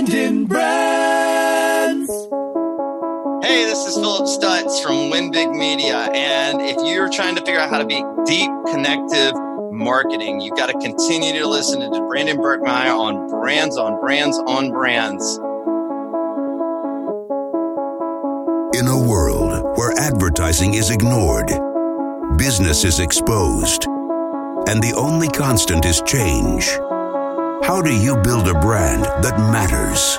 Brandon Brands. Hey, this is Phillip Stutts from Winbig Media. And if you're trying to figure out how to be deep, connective marketing, you've got to continue to listen to Brandon Burkmeyer on Brands on Brands on Brands. In a world where advertising is ignored, business is exposed, and the only constant is change, how do you build a brand that matters?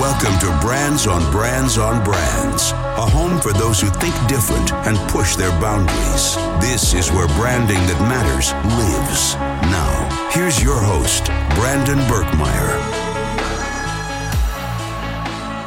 Welcome to Brands on Brands on Brands, a home for those who think different and push their boundaries. This is where branding that matters lives. Now, here's your host, Brandon Burkmeyer.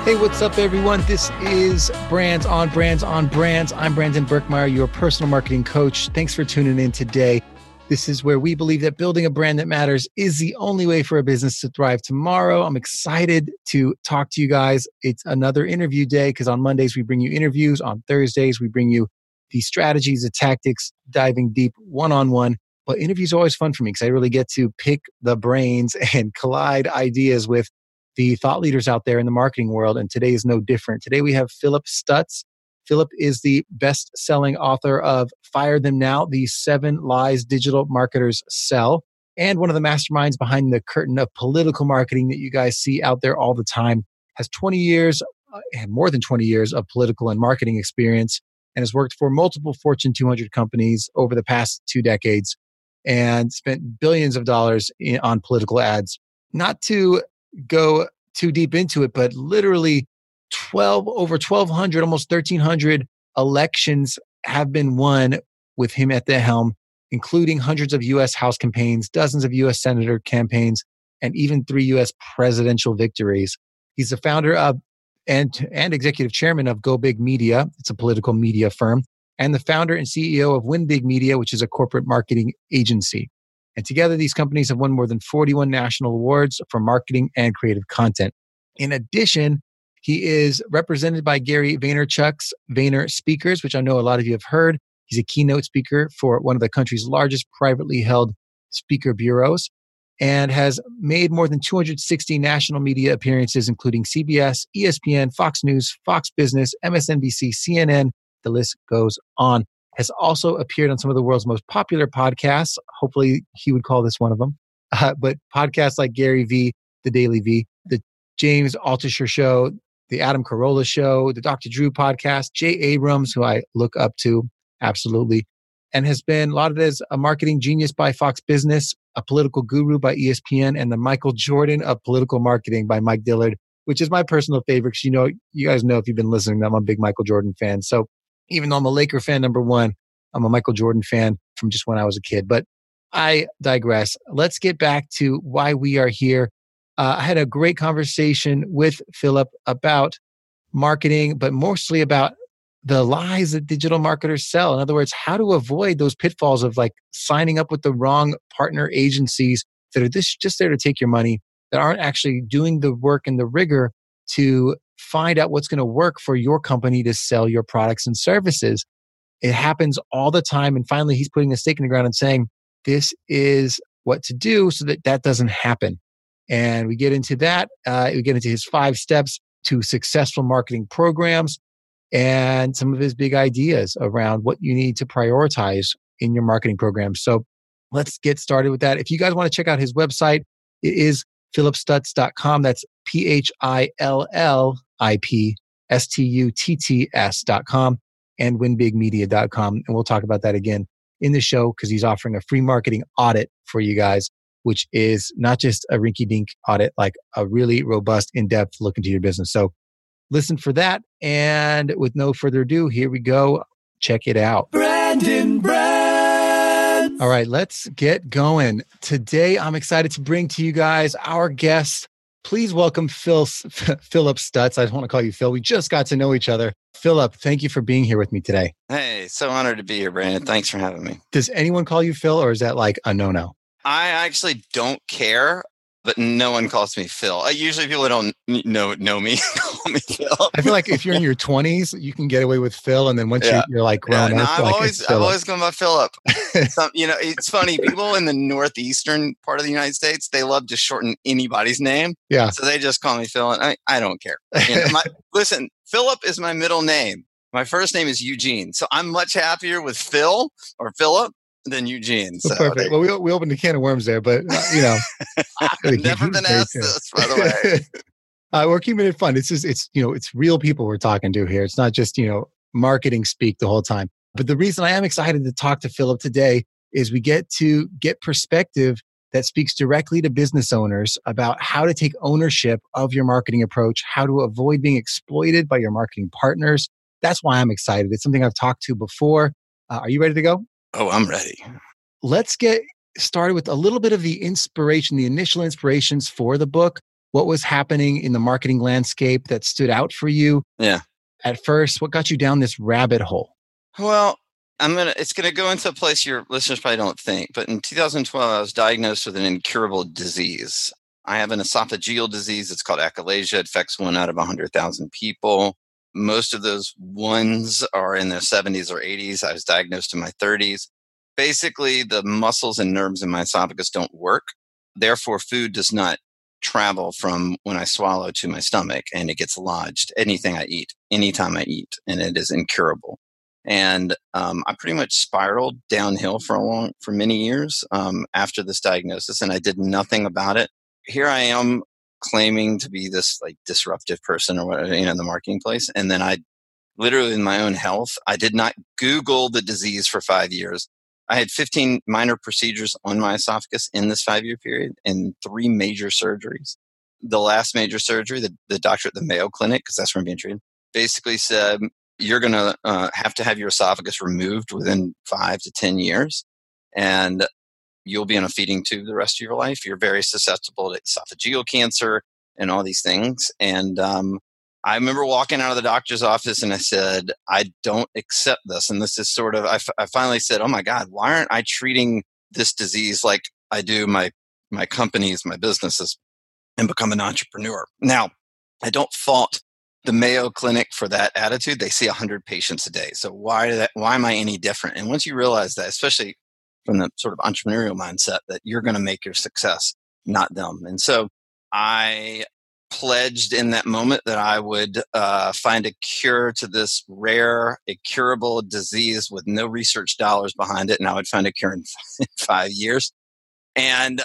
Hey, what's up, everyone? This is Brands on Brands on Brands. I'm Brandon Burkmeyer, your personal marketing coach. Thanks for tuning in today. This is where we believe that building a brand that matters is the only way for a business to thrive tomorrow. I'm excited to talk to you guys. It's another interview day because on Mondays we bring you interviews. On Thursdays we bring you the strategies, the tactics, diving deep one on one. But interviews are always fun for me because I really get to pick the brains and collide ideas with the thought leaders out there in the marketing world. And today is no different. Today we have Phillip Stutts. Phillip is the best selling author of Fire Them Now, the seven lies digital marketers sell, and one of the masterminds behind the curtain of political marketing that you guys see out there all the time. Has 20 years, and more than 20 years of political and marketing experience, and has worked for multiple Fortune 200 companies over the past two decades and spent billions of dollars in, on political ads. Not to go too deep into it, but literally 12 over 1200, almost 1300 elections have been won with him at the helm, including hundreds of US House campaigns, dozens of US Senator campaigns, and even three US presidential victories. He's the founder of and, and executive chairman of Go Big Media. It's a political media firm and the founder and CEO of Win Big Media, which is a corporate marketing agency. And together, these companies have won more than 41 national awards for marketing and creative content. In addition, he is represented by Gary Vaynerchuk's Vayner Speakers, which I know a lot of you have heard. He's a keynote speaker for one of the country's largest privately held speaker bureaus and has made more than 260 national media appearances, including CBS, ESPN, Fox News, Fox Business, MSNBC, CNN. The list goes on has also appeared on some of the world's most popular podcasts. Hopefully, he would call this one of them. Uh, but podcasts like Gary V, The Daily V, The James Altucher Show, The Adam Carolla Show, The Dr. Drew Podcast, Jay Abrams, who I look up to absolutely, and has been lauded as a marketing genius by Fox Business, a political guru by ESPN, and the Michael Jordan of political marketing by Mike Dillard, which is my personal favorite. Because you know, you guys know if you've been listening, I'm a big Michael Jordan fan. So even though I'm a Laker fan, number one, I'm a Michael Jordan fan from just when I was a kid. But I digress. Let's get back to why we are here. Uh, I had a great conversation with Phillip about marketing, but mostly about the lies that digital marketers sell. In other words, how to avoid those pitfalls of like signing up with the wrong partner agencies that are just, just there to take your money, that aren't actually doing the work and the rigor to find out what's going to work for your company to sell your products and services. It happens all the time. And finally, he's putting a stake in the ground and saying, this is what to do so that that doesn't happen. And we get into that. Uh, we get into his five steps to successful marketing programs and some of his big ideas around what you need to prioritize in your marketing program. So let's get started with that. If you guys want to check out his website, it is phillipstutts.com. That's P H I L L I P S T U T T S.com and winbigmedia.com. And we'll talk about that again in the show because he's offering a free marketing audit for you guys, which is not just a rinky dink audit, like a really robust, in depth look into your business. So listen for that. And with no further ado, here we go. Check it out. Brandon Brands. All right, let's get going. Today, I'm excited to bring to you guys our guest. Please welcome Phil Phillip Stutts. I don't want to call you Phil. We just got to know each other. Phillip, thank you for being here with me today. Hey, so honored to be here, Brandon. Thanks for having me. Does anyone call you Phil or is that like a no no? I actually don't care. but no one calls me Phil. Uh, usually people don't know know me call me Phil. I feel like if you're in your 20s, you can get away with Phil, and then once Yeah. you're, you're like Yeah, grown no, up, I've like, always I've always gone by Phillip. Some, you know, it's funny. People in the northeastern part of the United States, they love to shorten anybody's name. Yeah. So they just call me Phil, and I, I don't care. You know, my, listen, Phillip is my middle name. My first name is Eugene, so I'm much happier with Phil or Phillip than Eugene. So Perfect. they- well, we, we opened a can of worms there, but uh, you know, I've never been asked this, by the way. uh, we're keeping it fun. It's just, it's, you know, it's real people we're talking to here. It's not just, you know, marketing speak the whole time. But the reason I am excited to talk to Phillip today is we get to get perspective that speaks directly to business owners about how to take ownership of your marketing approach, how to avoid being exploited by your marketing partners. That's why I'm excited. It's something I've talked to before. Uh, are you ready to go? Oh, I'm ready. let's get started with a little bit of the inspiration, the initial inspirations for the book. What was happening in the marketing landscape that stood out for you? Yeah. At first, what got you down this rabbit hole? Well, I'm gonna. It's gonna go into a place your listeners probably don't think. But in 2012, I was diagnosed with an incurable disease. I have an esophageal disease. It's called achalasia. It affects one out of 100,000 people. Most of those ones are in their 70s or 80s. I was diagnosed in my 30s. Basically, the muscles and nerves in my esophagus don't work. Therefore, food does not travel from when I swallow to my stomach and it gets lodged. Anything I eat, anytime I eat, and it is incurable and um, I pretty much spiraled downhill for a long for many years um, after this diagnosis, and I did nothing about it. Here I am claiming to be this like disruptive person or whatever you know in the marketing place, and then I literally in my own health, I did not Google the disease for five years. I had 15 minor procedures on my esophagus in this five year period and three major surgeries. The last major surgery, the, the doctor at the Mayo Clinic, because that's where I'm being treated, basically said, you're going to uh, have to have your esophagus removed within five to 10 years. And you'll be on a feeding tube the rest of your life. You're very susceptible to esophageal cancer and all these things. And um, I remember walking out of the doctor's office and I said, I don't accept this. And this is sort of, I, f- I finally said, oh my God, why aren't I treating this disease like I do my, my companies, my businesses, and become an entrepreneur? Now, I don't fault the Mayo Clinic for that attitude. They see 100 patients a day. So why that, why am I any different? And once you realize that, especially from the sort of entrepreneurial mindset that you're going to make your success, not them. And so I pledged in that moment that I would uh, find a cure to this rare, incurable disease with no research dollars behind it, and I would find a cure in five years. And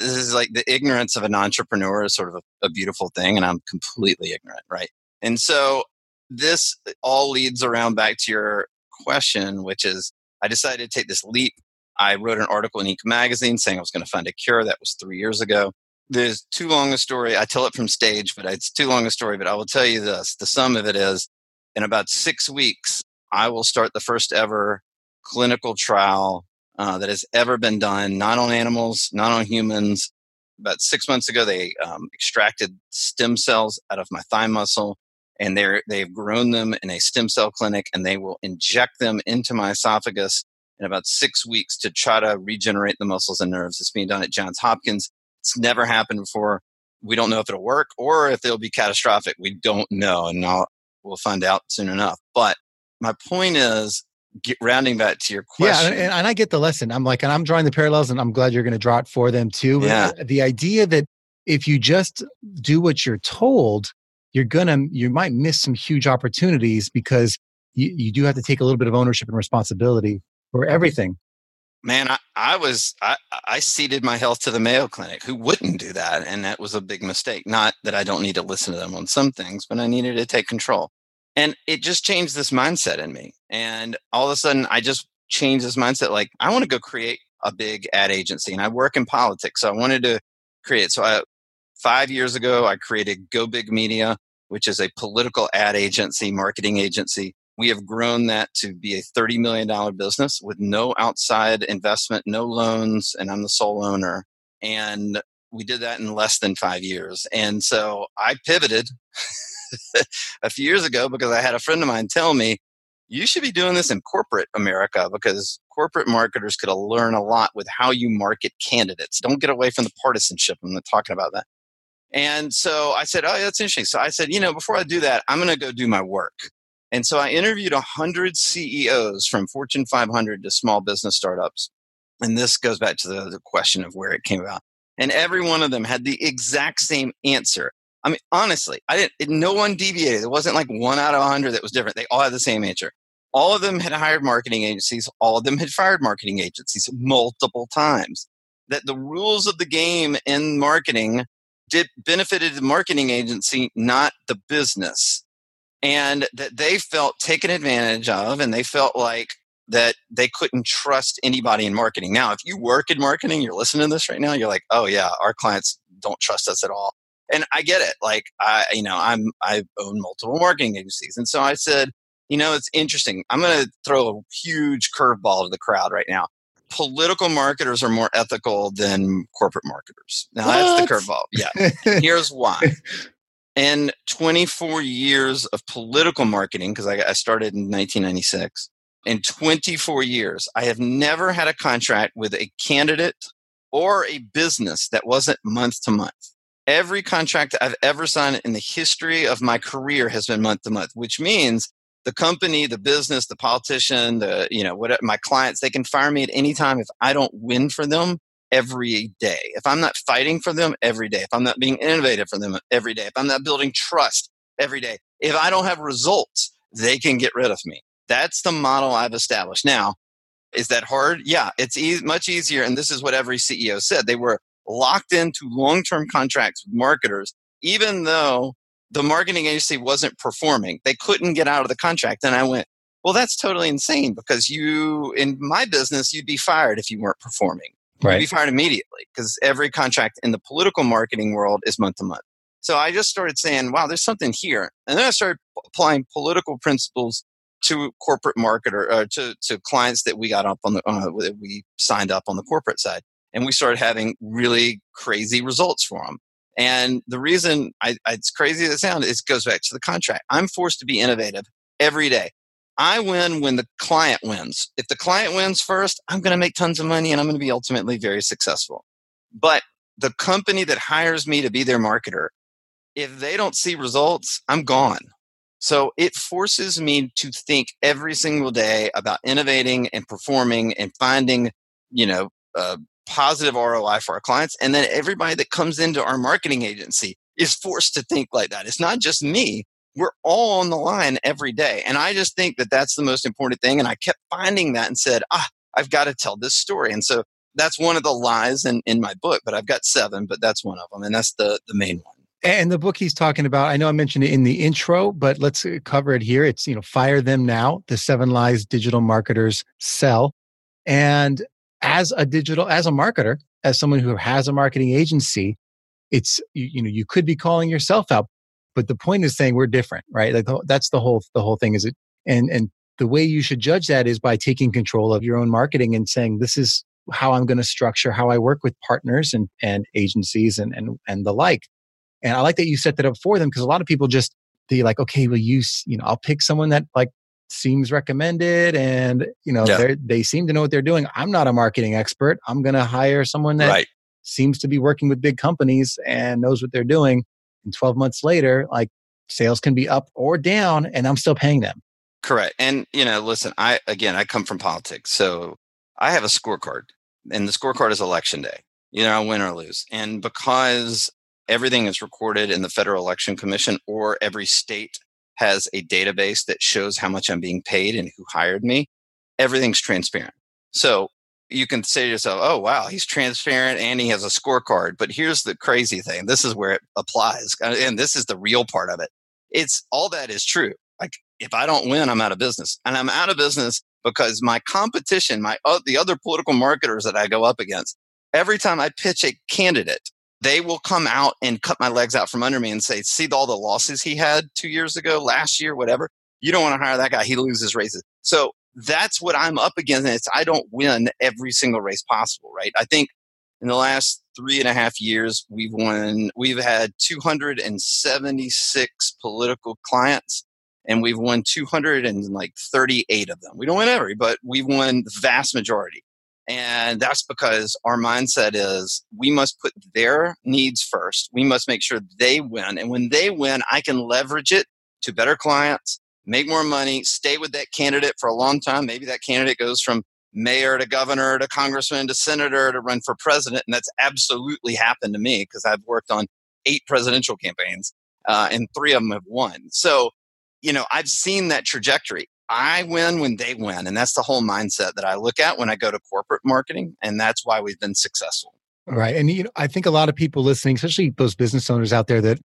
this is like the ignorance of an entrepreneur is sort of a, a beautiful thing, and I'm completely ignorant, right? And so this all leads around back to your question, which is I decided to take this leap. I wrote an article in Inc. magazine saying I was going to find a cure. That was three years ago. There's too long a story. I tell it from stage, but it's too long a story. But I will tell you this the sum of it is in about six weeks, I will start the first ever clinical trial uh, that has ever been done, not on animals, not on humans. About six months ago, they um, extracted stem cells out of my thigh muscle and they're they've grown them in a stem cell clinic and they will inject them into my esophagus in about six weeks to try to regenerate the muscles and nerves it's being done at johns hopkins it's never happened before we don't know if it'll work or if it'll be catastrophic we don't know and I'll, we'll find out soon enough but my point is get, rounding back to your question Yeah, and, and I get the lesson. I'm like, and I'm drawing the parallels, and I'm glad you're going to draw it for them too. Yeah. Uh, the idea that if you just do what you're told, you're gonna, you might miss some huge opportunities because you, you do have to take a little bit of ownership and responsibility for everything. man i, I was I, I ceded my health to the mayo clinic who wouldn't do that and that was a big mistake. Not that i don't need to listen to them on some things but i needed to take control. And it just changed this mindset in me. And all of a sudden i just changed this mindset like i want to go create a big ad agency and i work in politics so i wanted to create so i five years ago i created go big media which is a political ad agency marketing agency we have grown that to be a $30 million business with no outside investment, no loans, and I'm the sole owner. And we did that in less than five years. And so I pivoted a few years ago because I had a friend of mine tell me, you should be doing this in corporate America because corporate marketers could learn a lot with how you market candidates. Don't get away from the partisanship. I'm not talking about that. And so I said, Oh, that's interesting. So I said, You know, before I do that, I'm going to go do my work. And so I interviewed 100 CEOs from Fortune 500 to small business startups. And this goes back to the, the question of where it came about. And every one of them had the exact same answer. I mean, honestly, I didn't, no one deviated. It wasn't like one out of 100 that was different. They all had the same answer. All of them had hired marketing agencies. All of them had fired marketing agencies multiple times. That the rules of the game in marketing did benefited the marketing agency, not the business. And that they felt taken advantage of and they felt like that they couldn't trust anybody in marketing. Now, if you work in marketing, you're listening to this right now, you're like, oh yeah, our clients don't trust us at all. And I get it. Like I, you know, I'm I own multiple marketing agencies. And so I said, you know, it's interesting. I'm gonna throw a huge curveball to the crowd right now political marketers are more ethical than corporate marketers. Now what? that's the curveball. Yeah. Here's why. In 24 years of political marketing, because I, I started in 1996, in 24 years, I have never had a contract with a candidate or a business that wasn't month to month. Every contract I've ever signed in the history of my career has been month to month, which means the company, the business, the politician, the you know, what my clients, they can fire me at any time if I don't win for them every day. If I'm not fighting for them every day, if I'm not being innovative for them every day, if I'm not building trust every day, if I don't have results, they can get rid of me. That's the model I've established. Now, is that hard? Yeah, it's e- much easier. And this is what every CEO said. They were locked into long term contracts with marketers, even though the marketing agency wasn't performing. They couldn't get out of the contract. And I went, well, that's totally insane because you, in my business, you'd be fired if you weren't performing. Right. Be fired immediately because every contract in the political marketing world is month to month. So I just started saying, wow, there's something here. And then I started applying political principles to corporate marketer, uh, to, to clients that we got up on the, uh, that we signed up on the corporate side. And we started having really crazy results for them. And the reason I, it's crazy to sound is it goes back to the contract. I'm forced to be innovative every day. I win when the client wins. If the client wins first, I'm going to make tons of money and I'm going to be ultimately very successful. But the company that hires me to be their marketer, if they don't see results, I'm gone. So it forces me to think every single day about innovating and performing and finding, you know, positive ROI for our clients. And then everybody that comes into our marketing agency is forced to think like that. It's not just me. We're all on the line every day. And I just think that that's the most important thing. And I kept finding that and said, ah, I've got to tell this story. And so that's one of the lies in, in my book, but I've got seven, but that's one of them. And that's the, the main one. And the book he's talking about, I know I mentioned it in the intro, but let's uh, cover it here. It's, you know, Fire Them Now, the seven lies digital marketers sell. And as a digital, as a marketer, as someone who has a marketing agency, it's, you, you know, you could be calling yourself out, but the point is saying we're different, right? Like that's the whole, the whole thing is it, and, and the way you should judge that is by taking control of your own marketing and saying, this is how I'm going to structure how I work with partners and, and agencies and, and, and the like. And I like that you set that up for them because a lot of people just, they like, okay, well, you, you know, I'll pick someone that like seems recommended and you know yeah. they seem to know what they're doing i'm not a marketing expert i'm going to hire someone that right. seems to be working with big companies and knows what they're doing and 12 months later like sales can be up or down and i'm still paying them correct and you know listen i again i come from politics so i have a scorecard and the scorecard is election day you know I win or lose and because everything is recorded in the federal election commission or every state has a database that shows how much I'm being paid and who hired me. Everything's transparent. So you can say to yourself, oh, wow, he's transparent and he has a scorecard. But here's the crazy thing this is where it applies. Uh, and this is the real part of it. It's all that is true. Like if I don't win, I'm out of business. And I'm out of business because my competition, my uh, the other political marketers that I go up against, every time I pitch a candidate, they will come out and cut my legs out from under me and say, see all the losses he had two years ago, last year, whatever. You don't want to hire that guy. He loses races. So that's what I'm up against. And it's, I don't win every single race possible, right? I think in the last three and a half years, we've won, we've had 276 political clients and we've won 238 of them. We don't win every, but we've won the vast majority. And that's because our mindset is we must put their needs first. We must make sure they win. And when they win, I can leverage it to better clients, make more money, stay with that candidate for a long time. Maybe that candidate goes from mayor to governor to congressman to senator to run for president. And that's absolutely happened to me because I've worked on eight presidential campaigns uh, and three of them have won. So, you know, I've seen that trajectory. I win when they win. And that's the whole mindset that I look at when I go to corporate marketing. And that's why we've been successful. Right. And you know, I think a lot of people listening, especially those business owners out there that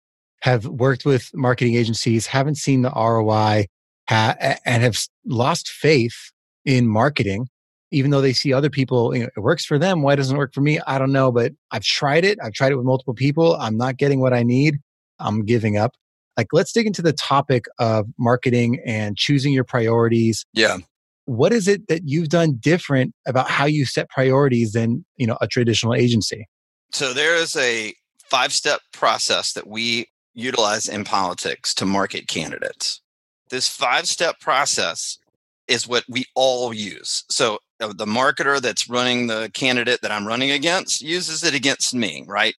have worked with marketing agencies, haven't seen the ROI, ha- and have lost faith in marketing, even though they see other people, you know, it works for them. Why doesn't it work for me? I don't know, but I've tried it. I've tried it with multiple people. I'm not getting what I need. I'm giving up. Like, let's dig into the topic of marketing and choosing your priorities. Yeah. What is it that you've done different about how you set priorities than, you know, a traditional agency? So there is a five step process that we utilize in politics to market candidates. This five step process is what we all use. So uh, the marketer that's running the candidate that I'm running against uses it against me, right?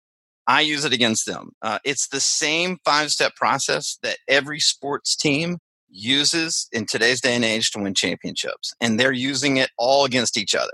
I use it against them. Uh, it's the same five step process that every sports team uses in today's day and age to win championships. And they're using it all against each other.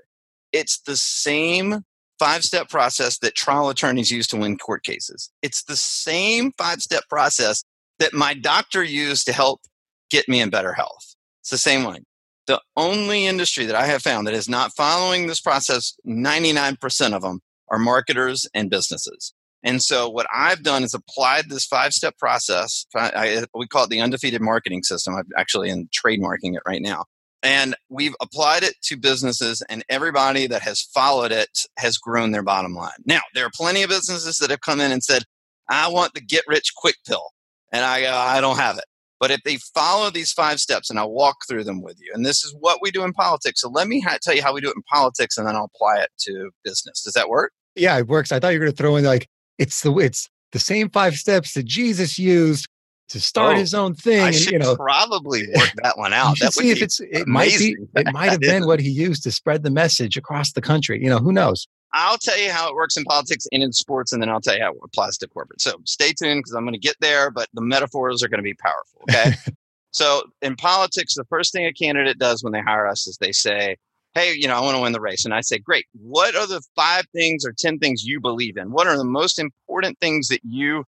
It's the same five step process that trial attorneys use to win court cases. It's the same five step process that my doctor used to help get me in better health. It's the same one. The only industry that I have found that is not following this process, 99% of them are marketers and businesses. And so what I've done is applied this five step process. I, we call it the undefeated marketing system. I'm actually in trademarking it right now. And we've applied it to businesses, and everybody that has followed it has grown their bottom line. Now, there are plenty of businesses that have come in and said, I want the get rich quick pill. And I I don't have it. But if they follow these five steps, and I'll walk through them with you, and this is what we do in politics. So let me ha- tell you how we do it in politics, and then I'll apply it to business. Does that work? Yeah, it works. I thought you were going to throw in like it's the it's the same five steps that Jesus used to start oh, his own thing. I and, should you know, probably work that one out. that see if it's it might be it might have been what he used to spread the message across the country. You know, who knows? I'll tell you how it works in politics and in sports, and then I'll tell you how it applies to corporate. So stay tuned because I'm going to get there, but the metaphors are going to be powerful. Okay. so in politics, the first thing a candidate does when they hire us is they say, hey, you know, I want to win the race. And I say, great. What are the five things or 10 things you believe in? What are the most important things that you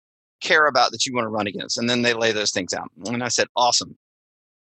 care about that you want to run against? And then they lay those things out. And I said, awesome.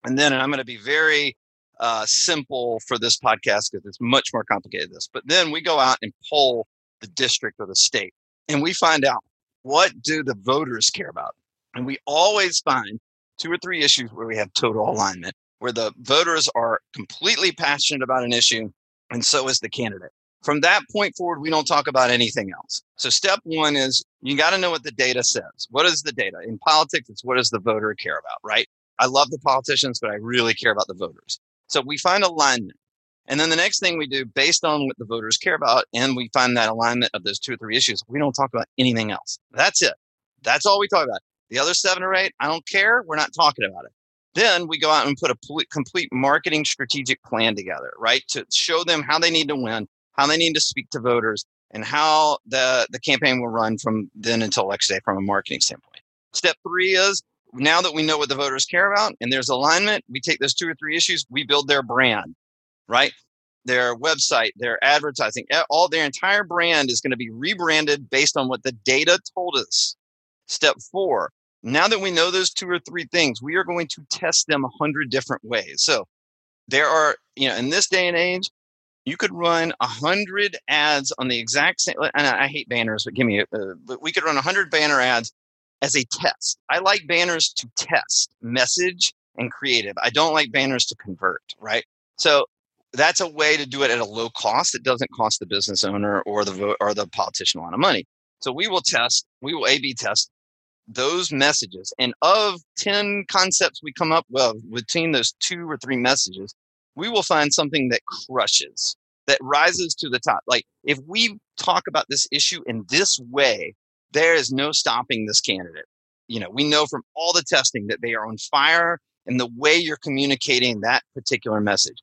And then and I'm going to be very uh, simple for this podcast because it's much more complicated this. But then we go out and poll the district or the state and we find out what do the voters care about? And we always find two or three issues where we have total alignment where the voters are completely passionate about an issue, and so is the candidate. From that point forward, we don't talk about anything else. So, step one is you got to know what the data says. What is the data? In politics, it's what does the voter care about, right? I love the politicians, but I really care about the voters. So, we find alignment. And then the next thing we do, based on what the voters care about, and we find that alignment of those two or three issues, we don't talk about anything else. That's it. That's all we talk about. The other seven or eight, I don't care. We're not talking about it. Then we go out and put a complete marketing strategic plan together, right? To show them how they need to win, how they need to speak to voters, and how the, the campaign will run from then until election day from a marketing standpoint. Step three is now that we know what the voters care about and there's alignment, we take those two or three issues, we build their brand, right? Their website, their advertising, all their entire brand is going to be rebranded based on what the data told us. Step four, now that we know those two or three things, we are going to test them a hundred different ways. So there are, you know, in this day and age, you could run a hundred ads on the exact same. And I hate banners, but give me, uh, but we could run a hundred banner ads as a test. I like banners to test message and creative. I don't like banners to convert, right? So that's a way to do it at a low cost. It doesn't cost the business owner or the or the politician a lot of money. So we will test, we will A/B test those messages. And of 10 concepts we come up with between those two or three messages, we will find something that crushes, that rises to the top. Like if we talk about this issue in this way, there is no stopping this candidate. You know, we know from all the testing that they are on fire. and the way you're communicating that particular message.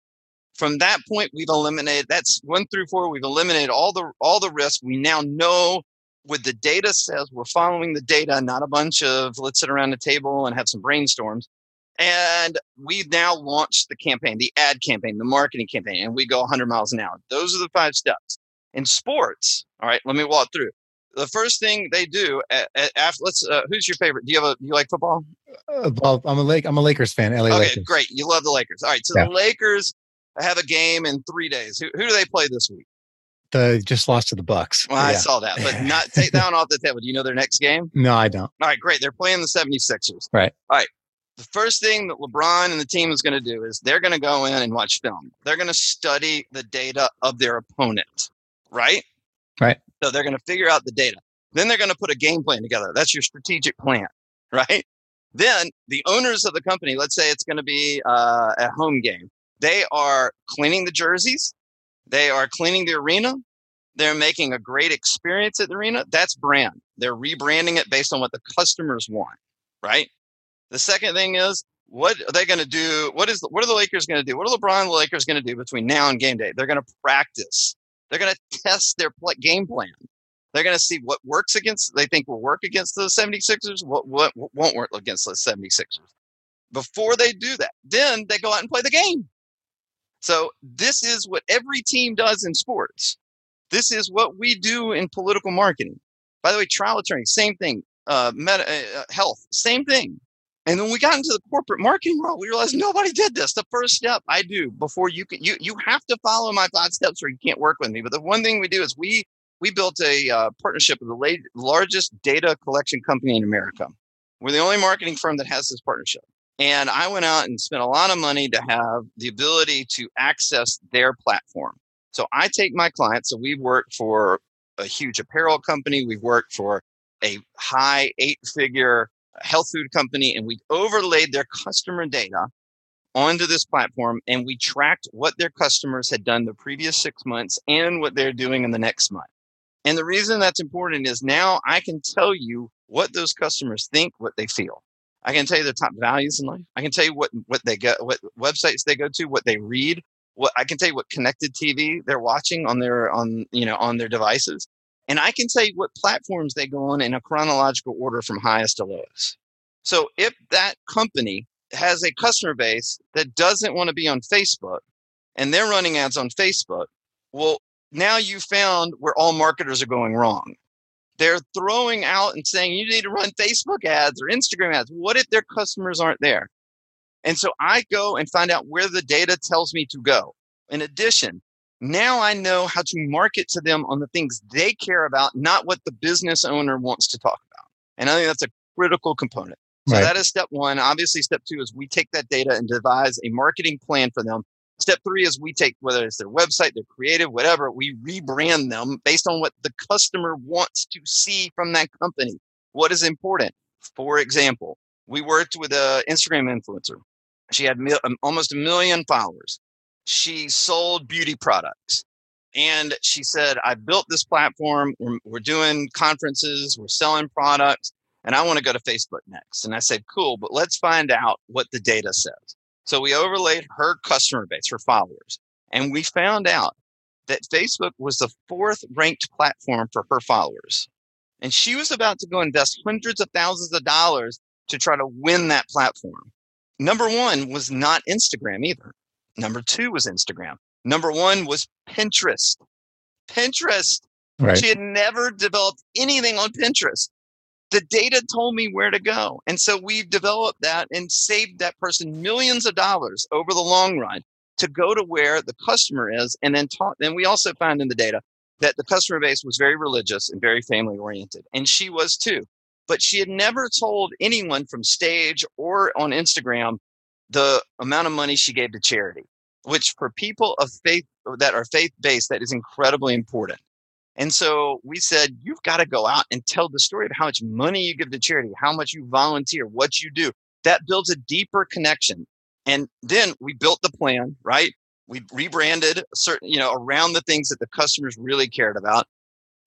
From that point, we've eliminated that's one through four. We've eliminated all the all the risk. We now know what the data says. We're following the data, not a bunch of let's sit around the table and have some brainstorms. And we've now launched the campaign, the ad campaign, the marketing campaign, and we go 100 miles an hour. Those are the five steps. In sports, all right, let me walk through. The first thing they do after let's uh, who's your favorite? Do you have a do you like football? Uh, well, I'm a Lake I'm a Lakers fan. LA okay, Lakers. great. You love the Lakers. All right, so yeah. the Lakers have a game in three days. Who, who do they play this week? The just lost to the Bucks. Well, yeah. I saw that, but not take that one off the table. Do you know their next game? No, I don't. All right, great. They're playing the 76ers. Right. All right the first thing that LeBron and the team is going to do is they're going to go in and watch film. They're going to study the data of their opponent, right? Right. So they're going to figure out the data. Then they're going to put a game plan together. That's your strategic plan, right? Then the owners of the company, let's say it's going to be uh, a home game, they are cleaning the jerseys, they are cleaning the arena, they're making a great experience at the arena. That's brand. They're rebranding it based on what the customers want, right? The second thing is, what are they going to do? What is what are the Lakers going to do? What are LeBron and the Lakers going to do between now and game day? They're going to practice. They're going to test their game plan. They're going to see what works against. They think will work against the 76ers. What what won't work against the 76ers. Before they do that, then they go out and play the game. So this is what every team does in sports. This is what we do in political marketing. By the way, trial attorney, same thing. Uh, meta, uh, health, same thing. And when we got into the corporate marketing world, we realized nobody did this. The first step I do before you can, you, you have to follow my five steps or you can't work with me. But the one thing we do is we, we built a uh, partnership with the largest data collection company in America. We're the only marketing firm that has this partnership. And I went out and spent a lot of money to have the ability to access their platform. So I take my clients. So we've worked for a huge apparel company. We've worked for a high eight figure health food company and we overlaid their customer data onto this platform and we tracked what their customers had done the previous six months and what they're doing in the next month. And the reason that's important is now I can tell you what those customers think, what they feel. I can tell you their top values in life. I can tell you what, what they go, what websites they go to, what they read, what I can tell you what connected TV they're watching on their, on, you know, on their devices. And I can tell you what platforms they go on in a chronological order from highest to lowest. So if that company has a customer base that doesn't want to be on Facebook and they're running ads on Facebook, well, now you found where all marketers are going wrong. They're throwing out and saying you need to run Facebook ads or Instagram ads. What if their customers aren't there? And so I go and find out where the data tells me to go. In addition, now I know how to market to them on the things they care about, not what the business owner wants to talk about. And I think that's a critical component. So right. that is step one. Obviously, step two is we take that data and devise a marketing plan for them. Step three is we take whether it's their website, their creative, whatever, we rebrand them based on what the customer wants to see from that company. What is important? For example, we worked with an Instagram influencer. She had mil- um, almost a million followers she sold beauty products. And she said, I built this platform. We're, we're doing conferences, we're selling products, and I want to go to Facebook next. And I said, cool, but let's find out what the data says. So we overlaid her customer base, her followers, and we found out that Facebook was the fourth ranked platform for her followers. And she was about to go invest hundreds of thousands of dollars to try to win that platform. Number one was not Instagram either. Number two was Instagram. Number one was Pinterest. Pinterest. Right. She had never developed anything on Pinterest. The data told me where to go. And so we've developed that and saved that person millions of dollars over the long run to go to where the customer is and then talk. And we also found in the data that the customer base was very religious and very family oriented. And she was too. But she had never told anyone from stage or on Instagram the amount of money she gave to charity, which for people of faith that are faith based, that is incredibly important. And so we said, you've got to go out and tell the story of how much money you give to charity, how much you volunteer, what you do. That builds a deeper connection. And then we built the plan, right? We rebranded certain, you know, around the things that the customers really cared about.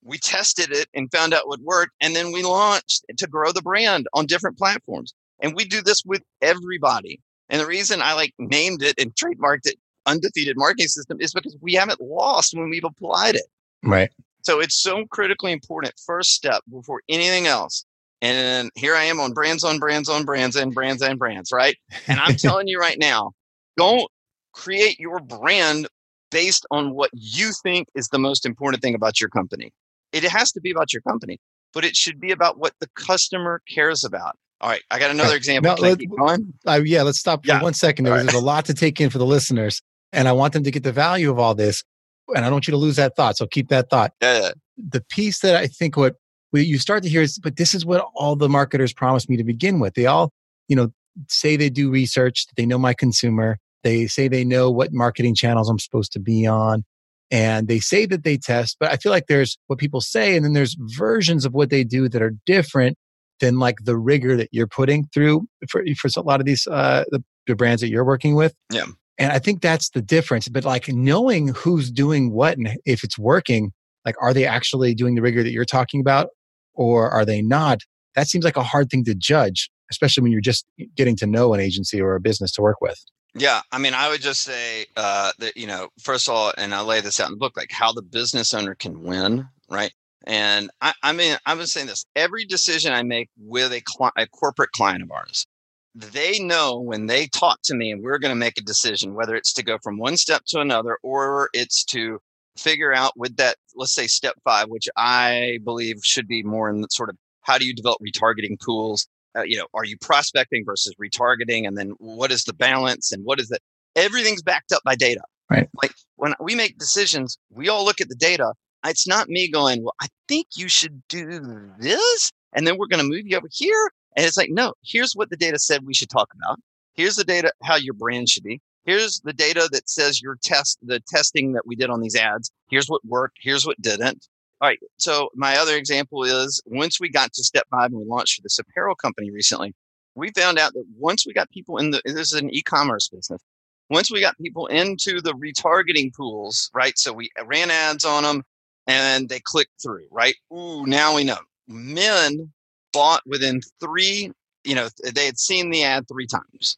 We tested it and found out what worked. And then we launched to grow the brand on different platforms. And we do this with everybody. And the reason I like named it and trademarked it undefeated marketing system is because we haven't lost when we've applied it. Right. So it's so critically important. First step before anything else. And here I am on brands on brands on brands and brands and brands, right? And I'm telling you right now, don't create your brand based on what you think is the most important thing about your company. It has to be about your company, but it should be about what the customer cares about. All right, I got another Right. example. I let-? Uh, yeah, let's stop for one second. There. Right. There's a lot to take in for the listeners, and I want them to get the value of all this. And I don't want you to lose that thought. So keep that thought. Yeah, The piece that I think what what you start to hear is, but this is what all the marketers promised me to begin with. They all, you know, say they do research, they know my consumer, they say they know what marketing channels I'm supposed to be on, and they say that they test. But I feel like there's what people say, and then there's versions of what they do that are different than like the rigor that you're putting through for for a lot of these uh, the, the brands that you're working with. Yeah. And I think that's the difference. But like knowing who's doing what and if it's working, like are they actually doing the rigor that you're talking about or are they not? That seems like a hard thing to judge, especially when you're just getting to know an agency or a business to work with. Yeah, I mean, I would just say uh, that you know, first of all, and I lay this out in the book, like how the business owner can win, right? And I, I mean, I was saying this: every decision I make with a, cli- a corporate client of ours, they know when they talk to me, and we're going to make a decision, whether it's to go from one step to another, or it's to figure out with that, let's say, step five, which I believe should be more in the sort of how do you develop retargeting pools? uh, you know, are you prospecting versus retargeting? And then what is the balance and what is it? Everything's backed up by data. Right. Like when we make decisions, we all look at the data. It's not me going, well, I think you should do this. And then we're going to move you over here. And it's like, no, here's what the data said we should talk about. Here's the data, how your brand should be. Here's the data that says your test, the testing that we did on these ads. Here's what worked. Here's what didn't. All right. So my other example is once we got to step five and we launched for this apparel company recently, we found out that once we got people in the this is an e-commerce business. Once we got people into the retargeting pools, right? So we ran ads on them and they clicked through, right? Ooh, now we know. Men bought within three, you know, they had seen the ad three times,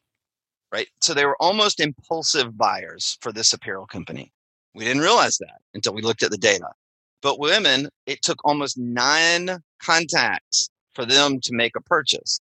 right? So they were almost impulsive buyers for this apparel company. We didn't realize that until we looked at the data. But women, it took almost nine contacts for them to make a purchase.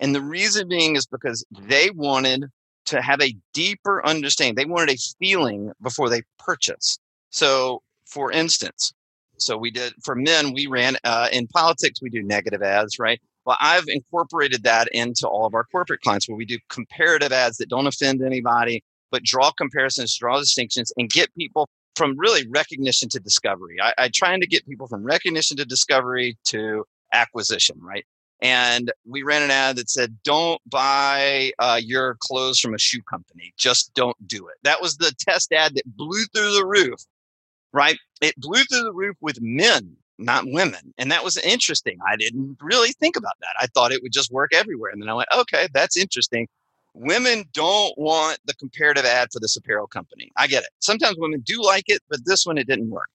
And the reason being is because they wanted to have a deeper understanding. They wanted a feeling before they purchased. So, for instance, so we did for men, we ran uh, in politics, we do negative ads, right? Well, I've incorporated that into all of our corporate clients where we do comparative ads that don't offend anybody, but draw comparisons, draw distinctions, and get people from really recognition to discovery. I, I trying to get people from recognition to discovery to acquisition, right? And we ran an ad that said, "Don't buy uh, your clothes from a shoe company. Just don't do it." That was the test ad that blew through the roof, right? It blew through the roof with men, not women, and that was interesting. I didn't really think about that. I thought it would just work everywhere, and then I went, "Okay, that's interesting." Women don't want the comparative ad for this apparel company. I get it. Sometimes women do like it, but this one it didn't work.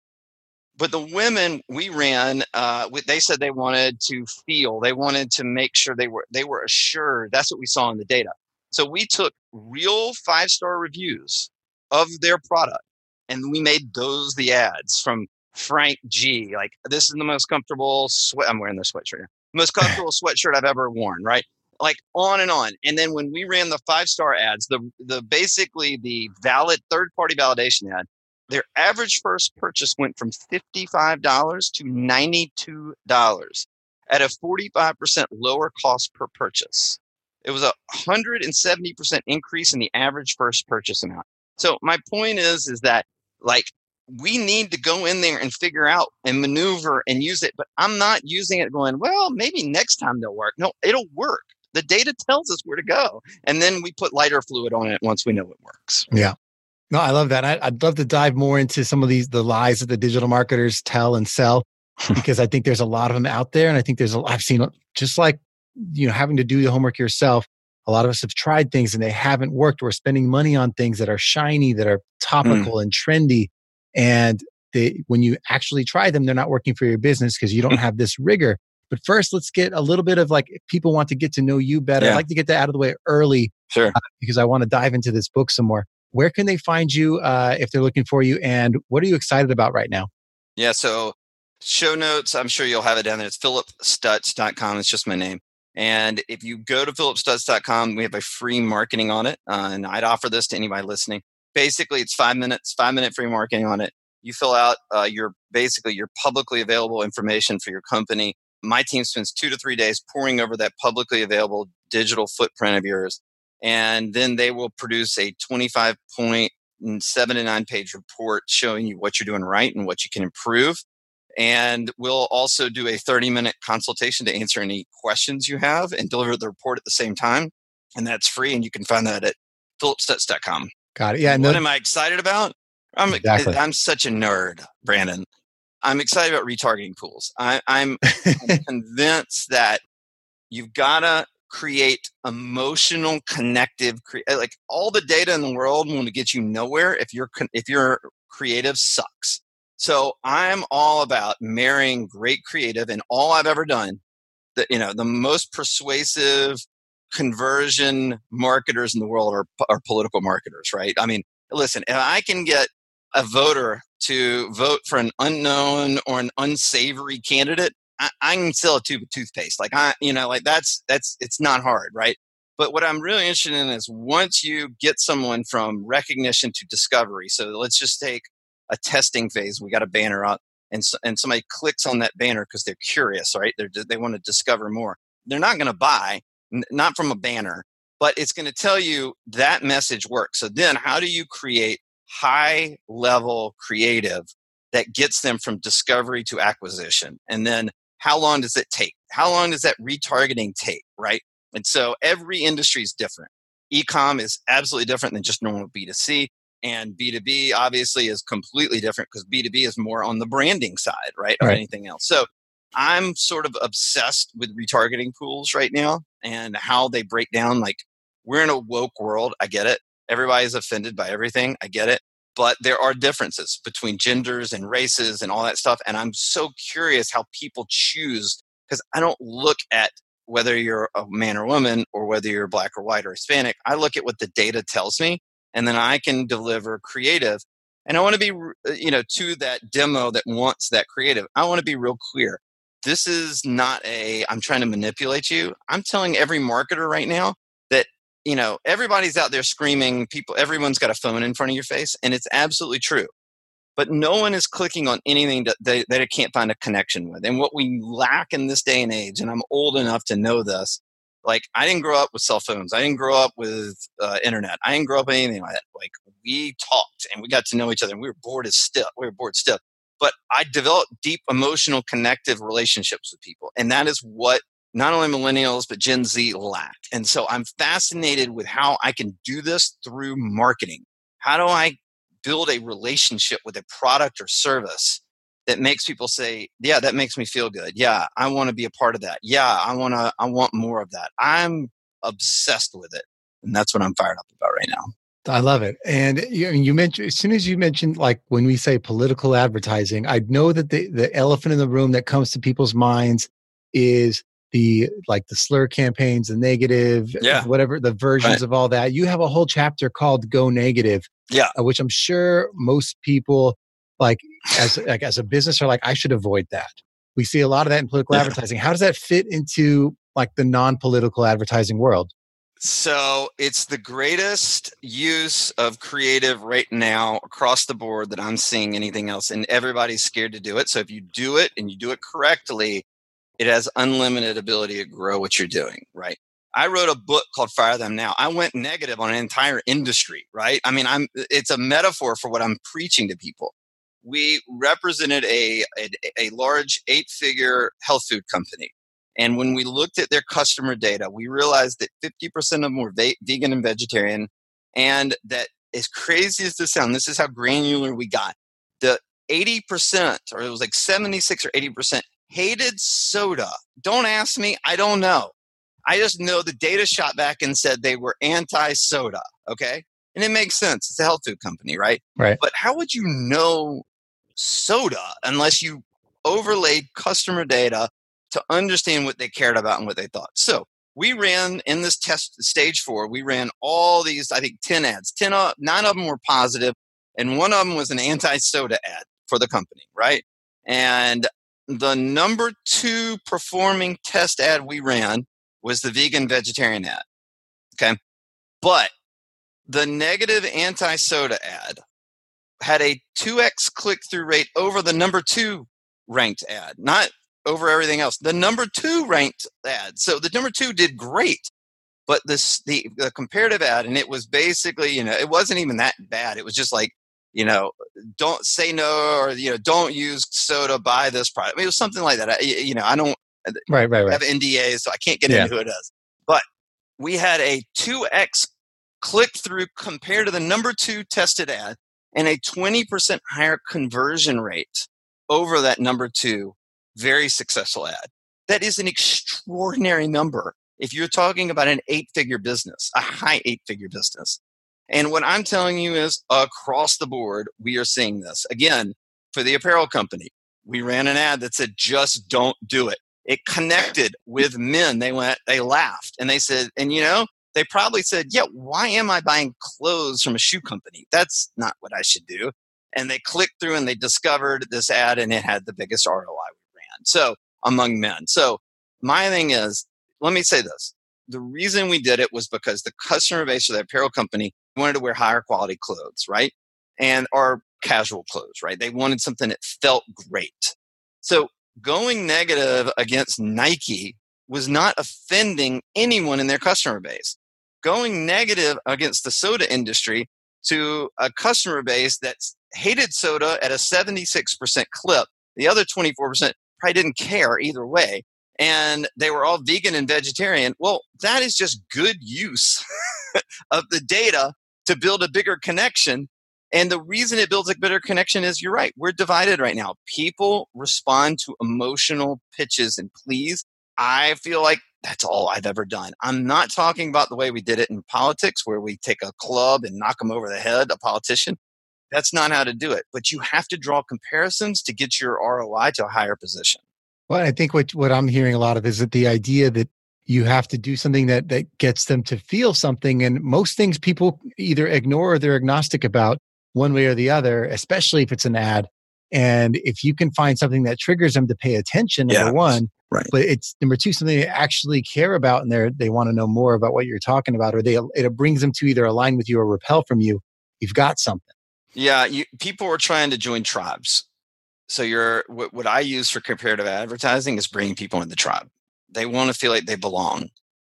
But the women we ran, uh, they said they wanted to feel, they wanted to make sure they were they were assured. That's what we saw in the data. So we took real five star reviews of their product, and we made those the ads from Frank G. Like this is the most comfortable sweat. I'm wearing the sweatshirt. Most comfortable sweatshirt I've ever worn. Right like on and on. And then when we ran the five star ads, the the basically the valid third party validation ad, their average first purchase went from fifty five dollars to ninety two dollars at a forty five percent lower cost per purchase. It was a hundred and seventy percent increase in the average first purchase amount. So my point is, is that like we need to go in there and figure out and maneuver and use it. But I'm not using it going, well, maybe next time they'll work. No, it'll work the data tells us where to go and then we put lighter fluid on it once we know it works Yeah. No, I love that. I, I'd love to dive more into some of these the lies that the digital marketers tell and sell because I think there's a lot of them out there, and I think there's a I've seen just like you know having to do the homework yourself. A lot of us have tried things and they haven't worked. We're spending money on things that are shiny, that are topical and trendy, and they, when you actually try them, they're not working for your business because you don't have this rigor. But first, let's get a little bit of like if people want to get to know you better. I'd like to get that out of the way early Sure. uh, because I want to dive into this book some more. Where can they find you uh, if they're looking for you? And what are you excited about right now? Yeah. So show notes, I'm sure you'll have it down there. It's phillipstutts.com. It's just my name. And if you go to phillipstutts.com, we have a free marketing on it. Uh, and I'd offer this to anybody listening. Basically, it's five minutes, five minute free marketing on it. You fill out uh, your basically your publicly available information for your company. My team spends two to three days pouring over that publicly available digital footprint of yours. And then they will produce a 25 point and seven to nine page report showing you what you're doing right and what you can improve. And we'll also do a 30 minute consultation to answer any questions you have and deliver the report at the same time. And that's free. And you can find that at phillipstutts.com. Got it. Yeah. what No, am I excited about? I'm, Exactly. I'm such a nerd, Brandon. I'm excited about retargeting pools. I, I'm, I'm convinced that you've got to create emotional connective cre- uh, like all the data in the world will get you nowhere if your if your creative sucks so i'm all about marrying great creative and all i've ever done the you know the most persuasive conversion marketers in the world are, are political marketers right i mean listen if i can get a voter to vote for an unknown or an unsavory candidate I, I can sell a tube of toothpaste. Like I, you know, like that's that's it's not hard, right? But what I'm really interested in is once you get someone from recognition to discovery. So let's just take a testing phase. We got a banner up, and and somebody clicks on that banner because they're curious, right? They're, they want to discover more. They're not going to buy, n- not from a banner, but it's going to tell you that message works. So then, how do you create high level creative that gets them from discovery to acquisition, and then how long does it take? How long does that retargeting take, right? And so every industry is different. Ecom is absolutely different than just normal B2C. And B2B obviously is completely different because B2B is more on the branding side, right? Or Right. anything else. So I'm sort of obsessed with retargeting pools right now and how they break down. Like we're in a woke world. I get it. Everybody's offended by everything. I get it but there are differences between genders and races and all that stuff. And I'm so curious how people choose because I don't look at whether you're a man or woman or whether you're black or white or Hispanic. I look at what the data tells me, and then I can deliver creative. And I want to be, uh, you know, to that demo that wants that creative. I want to be real clear. This is not a, I'm trying to manipulate you. I'm telling every marketer right now that you know everybody's out there screaming people everyone's got a phone in front of your face and it's absolutely true but no one is clicking on anything that they, that it can't find a connection with and what we lack in this day and age and i'm old enough to know this like i didn't grow up with cell phones i didn't grow up with uh, internet i didn't grow up with anything like that like we talked and we got to know each other and we were bored as stiff we were bored stiff but i developed deep emotional connective relationships with people and that is what not only millennials but Gen Z lack. And so I'm fascinated with how I can do this through marketing. How do I build a relationship with a product or service that makes people say, "Yeah, that makes me feel good. Yeah, I want to be a part of that. Yeah, I want to I want more of that." I'm obsessed with it. And that's what I'm fired up about right now. I love it. And you, you mentioned as soon as you mentioned like when we say political advertising, I know that the the elephant in the room that comes to people's minds is the like the slur campaigns, the negative, Yeah. whatever the versions Right. of all that. You have a whole chapter called "Go Negative," Yeah. uh, which I'm sure most people like as like as a business are like, I should avoid that. We see a lot of that in political Yeah. advertising. How does that fit into like the non-political advertising world? So it's the greatest use of creative right now across the board that I'm seeing anything else, and everybody's scared to do it. So if you do it and you do it correctly, it has unlimited ability to grow what you're doing, right? I wrote a book called Fire Them Now. I went negative on an entire industry, right? I mean, I'm it's a metaphor for what I'm preaching to people. We represented a a, a large eight-figure health food company. And when we looked at their customer data, we realized that 50% of them were vegan and vegetarian. And that, as crazy as this sounds, this is how granular we got. The 80%, or it was like 76 or 80%, hated soda. Don't ask me. I don't know. I just know the data shot back and said they were anti soda. Okay. And it makes sense. It's a health food company, right? Right. But how would you know soda unless you overlaid customer data to understand what they cared about and what they thought? So we ran in this test stage four, we ran all these, I think 10 ads, 10, uh, nine of them were positive, and one of them was an anti soda ad for the company, right? And the number two performing test ad we ran was the vegan vegetarian ad. Okay. But the negative anti soda ad had a 2x click through rate over the number two ranked ad, not over everything else. The number two ranked ad. So the number two did great. But this the, the comparative ad, and it was basically, you know, it wasn't even that bad. It was just like, you know, don't say no or you know, don't use soda, buy this product. I mean, it was something like that. I, you know, I don't uh, right, right, right. have NDAs, so I can't get yeah. into who it is. But we had a 2x click through compared to the number two tested ad and a 20% higher conversion rate over that number two very successful ad. That is an extraordinary number if you're talking about an eight figure business, a high eight figure business. And what I'm telling you is across the board, we are seeing this. Again, for the apparel company, we ran an ad that said, just don't do it. It connected with men. They went, they laughed and they said, and you know, they probably said, yeah, why am I buying clothes from a shoe company? That's not what I should do. And they clicked through and they discovered this ad and it had the biggest ROI. So among men. So my thing is, let me say this. The reason we did it was because the customer base of the apparel company wanted to wear higher quality clothes, right? And or casual clothes, right? They wanted something that felt great. So going negative against Nike was not offending anyone in their customer base. Going negative against the soda industry to a customer base that's hated soda at a 76% clip, the other 24% probably didn't care either way. And they were all vegan and vegetarian. Well, that is just good use of the data to build a bigger connection and the reason it builds a better connection is you're right. We're divided right now. People respond to emotional pitches and pleas. I feel like that's all I've ever done. I'm not talking about the way we did it in politics, where we take a club and knock them over the head, a politician. That's not how to do it. But you have to draw comparisons to get your ROI to a higher position. Well, I think what, what I'm hearing a lot of is that the idea that you have to do something that, that gets them to feel something. And most things people either ignore or they're agnostic about one way or the other, especially if it's an ad. And if you can find something that triggers them to pay attention, number yeah, one, right. but it's number two, something they actually care about and they they want to know more about what you're talking about, or they it brings them to either align with you or repel from you. You've got something. Yeah, you, people are trying to join tribes. So you're what, what I use for comparative advertising is bringing people in the tribe. They want to feel like they belong.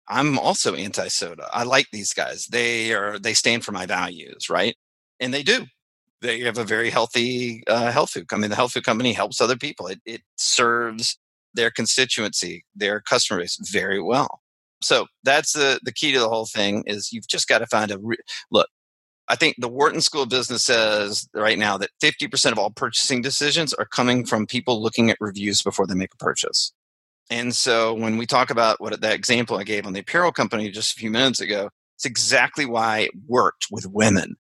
I'm also anti soda. I like these guys. They are they stand for my values, right? and they do. They have a very healthy uh, health food. Mean, the health food company helps other people. It, it serves their constituency, their customer base very well. So that's the the key to the whole thing. Is you've just got to find a re- look. I think the Wharton School of Business says right now that 50% of all purchasing decisions are coming from people looking at reviews before they make a purchase. And so when we talk about what that example I gave on the apparel company just a few minutes ago, it's exactly why it worked with women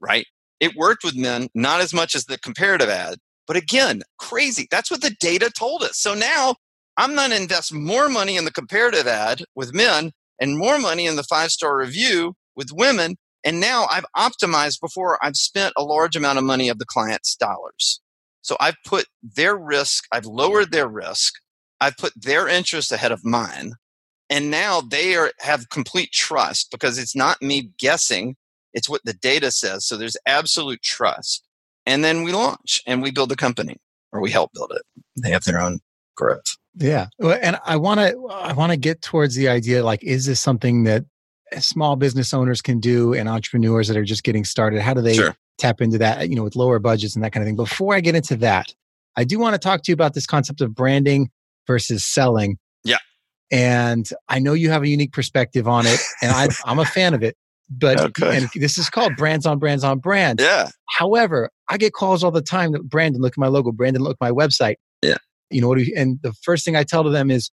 right? It worked with men, not as much as the comparative ad. But again, crazy. That's what the data told us. So now I'm going to invest more money in the comparative ad with men and more money in the five star review with women. And now I've optimized before I've spent a large amount of money of the client's dollars. So I've put their risk, I've lowered their risk, I've put their interest ahead of mine. And now they are, have complete trust because it's not me guessing it's what the data says. So there's absolute trust. And then we launch and we build the company or we help build it. They have their own growth. Yeah. And I want to I want to get towards the idea like is this something that small business owners can do and entrepreneurs that are just getting started? How do they sure. tap into that, you know, with lower budgets and that kind of thing? Before I get into that, I do want to talk to you about this concept of branding versus selling. Yeah. And I know you have a unique perspective on it and I I'm a fan of it but oh, okay. and this is called brands on brands on brands. Yeah. However, I get calls all the time that Brandon, look at my logo. Brandon, look at my website. Yeah. You know what? You, and the first thing I tell to them is,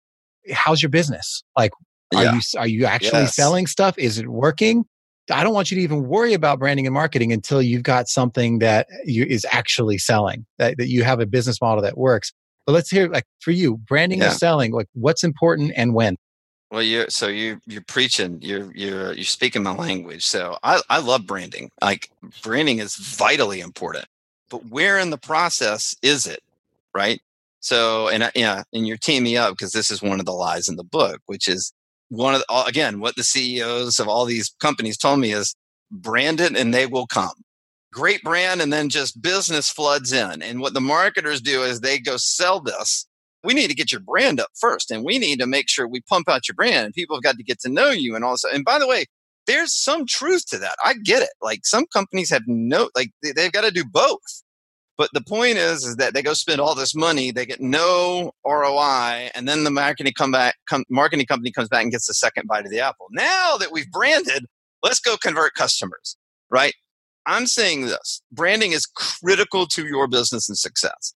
"How's your business? Like, are yeah. you are you actually yes. selling stuff? Is it working? I don't want you to even worry about branding and marketing until you've got something that you, is actually selling. That that you have a business model that works. But let's hear like for you, branding yeah. and selling. Like, what's important and when? Well, you're so you you're preaching, you're you're you're speaking my language. So I I love branding. Like branding is vitally important. But where in the process is it, right? So and I, yeah, and you're teaming me up because this is one of the lies in the book, which is one of the, again what the CEOs of all these companies told me is brand it and they will come. Great brand and then just business floods in. And what the marketers do is they go sell this we need to get your brand up first and we need to make sure we pump out your brand and people have got to get to know you and all also and by the way there's some truth to that i get it like some companies have no like they, have got to do both but the point is is that they go spend all this money they get no roi and then the marketing come back come, marketing company comes back and gets the second bite of the apple now that we've branded let's go convert customers right i'm saying this branding is critical to your business and success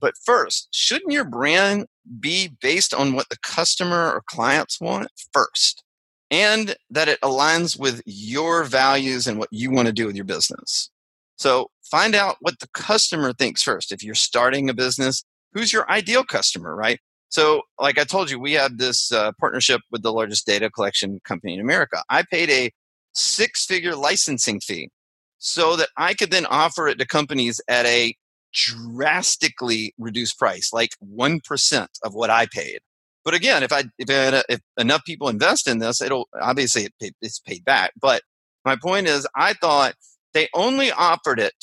but first, shouldn't your brand be based on what the customer or clients want first? And that it aligns with your values and what you want to do with your business. So find out what the customer thinks first. If you're starting a business, who's your ideal customer, right? So, like I told you, we have this uh, partnership with the largest data collection company in America. I paid a six figure licensing fee so that I could then offer it to companies at a drastically reduced price, like 1% of what I paid. But again, if I if, I, if enough people invest in this, it'll obviously it it's paid back. But my point is, I thought they only offered it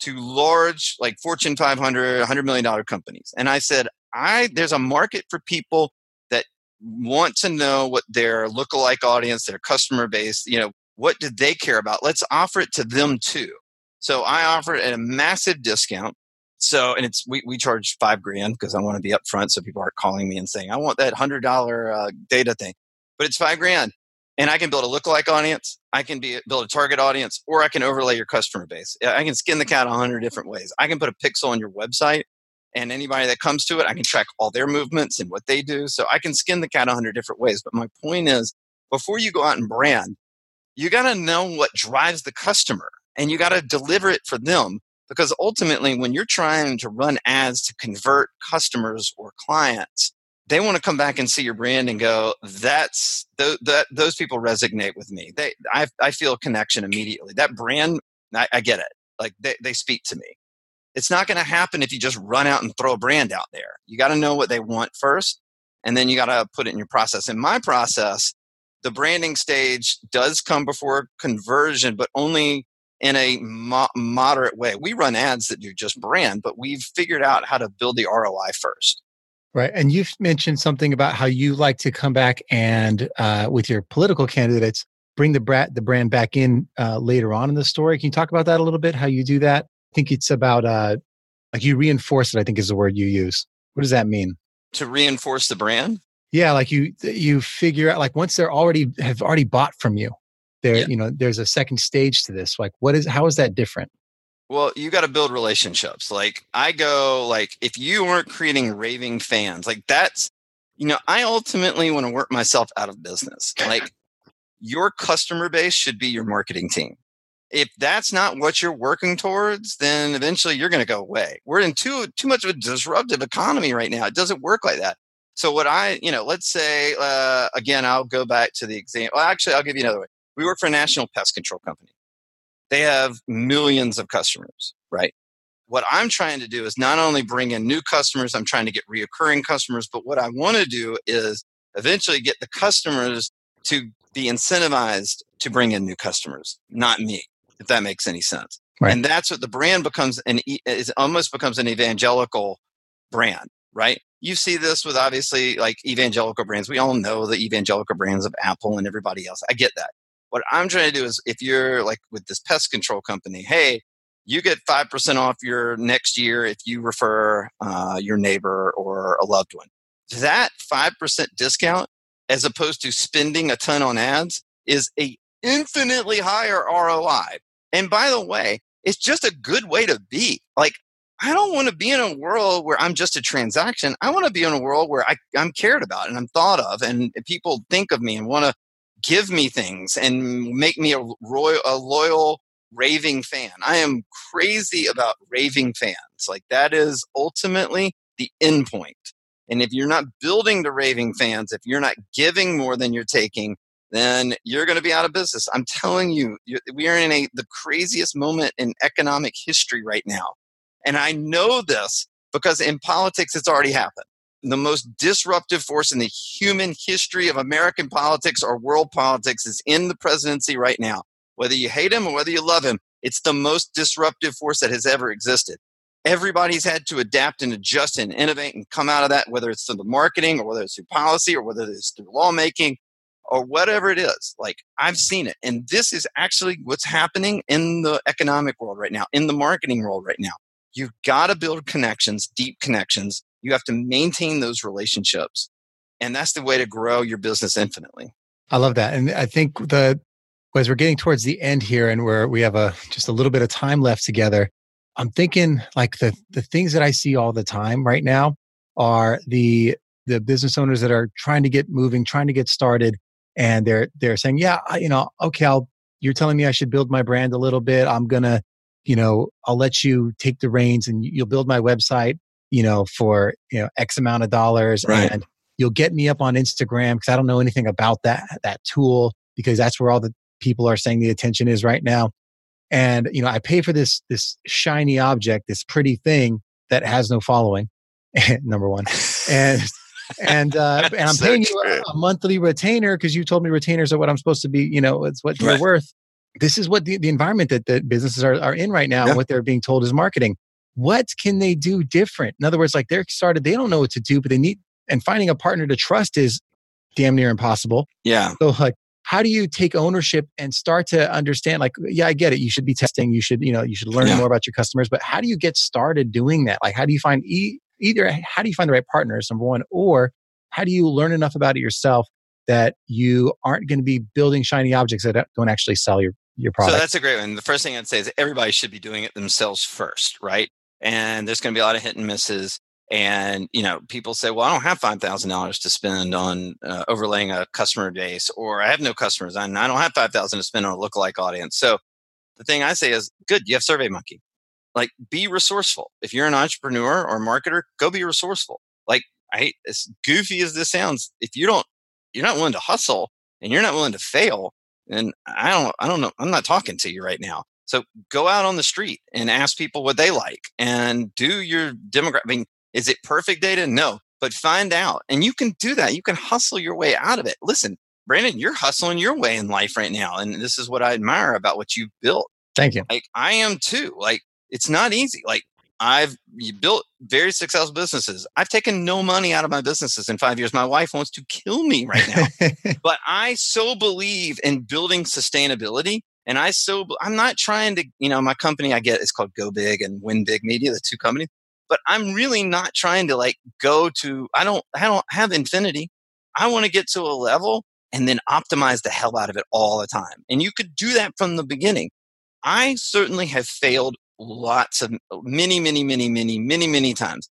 to large, like Fortune 500, 100 million dollar companies, and I said, I there's a market for people that want to know what their lookalike audience, their customer base, you know, what did they care about? Let's offer it to them too. So I offer it at a massive discount. So, and it's we, we charge five grand because I want to be upfront, so people aren't calling me and saying I want that hundred dollar uh, data thing. But it's five grand, and I can build a lookalike audience. I can be build a target audience, or I can overlay your customer base. I can skin the cat a hundred different ways. I can put a pixel on your website, and anybody that comes to it, I can track all their movements and what they do. So I can skin the cat a hundred different ways. But my point is, before you go out and brand, you got to know what drives the customer, and you got to deliver it for them because ultimately, when you're trying to run ads to convert customers or clients, they want to come back and see your brand and go, "That's th- those people resonate with me." They, I, I feel a connection immediately. That brand, I, I get it. Like they, they speak to me. It's not going to happen if you just run out and throw a brand out there. You got to know what they want first, and then you got to put it in your process. In my process, the branding stage does come before conversion, but only in a mo- moderate way. We run ads that do just brand, but we've figured out how to build the ROI first. Right. And you've mentioned something about how you like to come back and, uh, with your political candidates, bring the, bra- the brand back in uh, later on in the story. Can you talk about that a little bit? How you do that? I think it's about, uh, like you reinforce it, I think is the word you use. What does that mean? To reinforce the brand? Yeah. Like you, you figure out, like once they're already, have already bought from you, there yeah. you know there's a second stage to this like what is how is that different well you got to build relationships like i go like if you weren't creating raving fans like that's you know i ultimately want to work myself out of business like your customer base should be your marketing team. If that's not what you're working towards then eventually you're going to go away. We're in too too much of a disruptive economy right now. It doesn't work like that. So what i you know let's say uh, again i'll go back to the example well, actually i'll give you another way. We work for a national pest control company. They have millions of customers, right? What I'm trying to do is not only bring in new customers, I'm trying to get reoccurring customers, but what I want to do is eventually get the customers to be incentivized to bring in new customers, not me, if that makes any sense. Right. And that's what the brand becomes an it almost becomes an evangelical brand, right? You see this with obviously like evangelical brands. We all know the evangelical brands of Apple and everybody else. I get that. What I'm trying to do is if you're like with this pest control company, hey, you get 5% off your next year if you refer uh, your neighbor or a loved one. That 5% discount, as opposed to spending a ton on ads, is a infinitely higher ROI. And by the way, it's just a good way to be. Like, I don't want to be in a world where I'm just a transaction. I want to be in a world where I, I'm cared about and I'm thought of, and people think of me and want to give me things and make me a royal, a loyal raving fan. I am crazy about raving fans. Like that is ultimately the end point. And if you're not building the raving fans, if you're not giving more than you're taking, then you're going to be out of business. I'm telling you, we are in a, the craziest moment in economic history right now. And I know this because in politics, it's already happened. The most disruptive force in the human history of American politics or world politics is in the presidency right now. Whether you hate him or whether you love him, it's the most disruptive force that has ever existed everybody's had to adapt and adjust and innovate and come out of that, whether it's through the marketing or whether it's through policy or whether it's through lawmaking or whatever it is. Like I've seen it. And this is actually what's happening in the economic world right now, in the marketing world right now. You've got to build connections, deep connections. You have to maintain those relationships. And that's the way to grow your business infinitely. I love that. And I think the as we're getting towards the end here and where we have a just a little bit of time left together, I'm thinking like the the things that I see all the time right now are the the business owners that are trying to get moving, trying to get started, and they're they're saying, yeah, you know, okay, I'll. You're telling me I should build my brand a little bit. I'm gonna, you know, I'll let you take the reins and you'll build my website, you know, for you know X amount of dollars, right. and you'll get me up on Instagram because I don't know anything about that that tool because that's where all the people are saying the attention is right now. And you know i pay for this this shiny object this pretty thing that has no following number one. And and uh and i'm so paying you a, a, monthly retainer because you told me retainers are what i'm supposed to be you know it's what you're worth. This is what the, the environment that, that businesses are, are in right now yeah. what they're being told is marketing what can they do different? In other words like they're started they don't know what to do but they need and finding a partner to trust is damn near impossible. Yeah. So like how do you take ownership and start to understand like yeah i get it you should be testing you should you know you should learn yeah. more about your customers but how do you get started doing that? Like how do you find e- either how do you find the right partners number one or how do you learn enough about it yourself that you aren't going to be building shiny objects that don't actually sell your your product? so that's a great one. The first thing i'd say is everybody should be doing it themselves first right and there's going to be a lot of hit and misses and you know people say well i don't have $5000 to spend on uh, overlaying a customer base or i have no customers and i don't have 5000 to spend on a lookalike audience. So the thing i say is good you have surveymonkey. Like be resourceful. If you're an entrepreneur or marketer go be resourceful. Like i as goofy as this sounds if you don't you're not willing to hustle and you're not willing to fail then i don't i don't know i'm not talking to you right now so go out on the street and ask people what they like and do your demographic. I mean, is it perfect data? No, but find out. And you can do that. You can hustle your way out of it. Listen, Brandon, you're hustling your way in life right now. And this is what I admire about what you've built. Thank you. Like I am too. Like it's not easy. Like I've built very successful businesses. I've taken no money out of my businesses in five years. My wife wants to kill me right now. but I so believe in building sustainability. And I so, I'm not trying to, you know, my company I get is called Go Big and Win Big Media, the two companies but I'm really not trying to like go to, I don't, I don't have infinity. I want to get to a level and then optimize the hell out of it all the time. And you could do that from the beginning. I certainly have failed lots of uh, many, many, many, many, many, many times.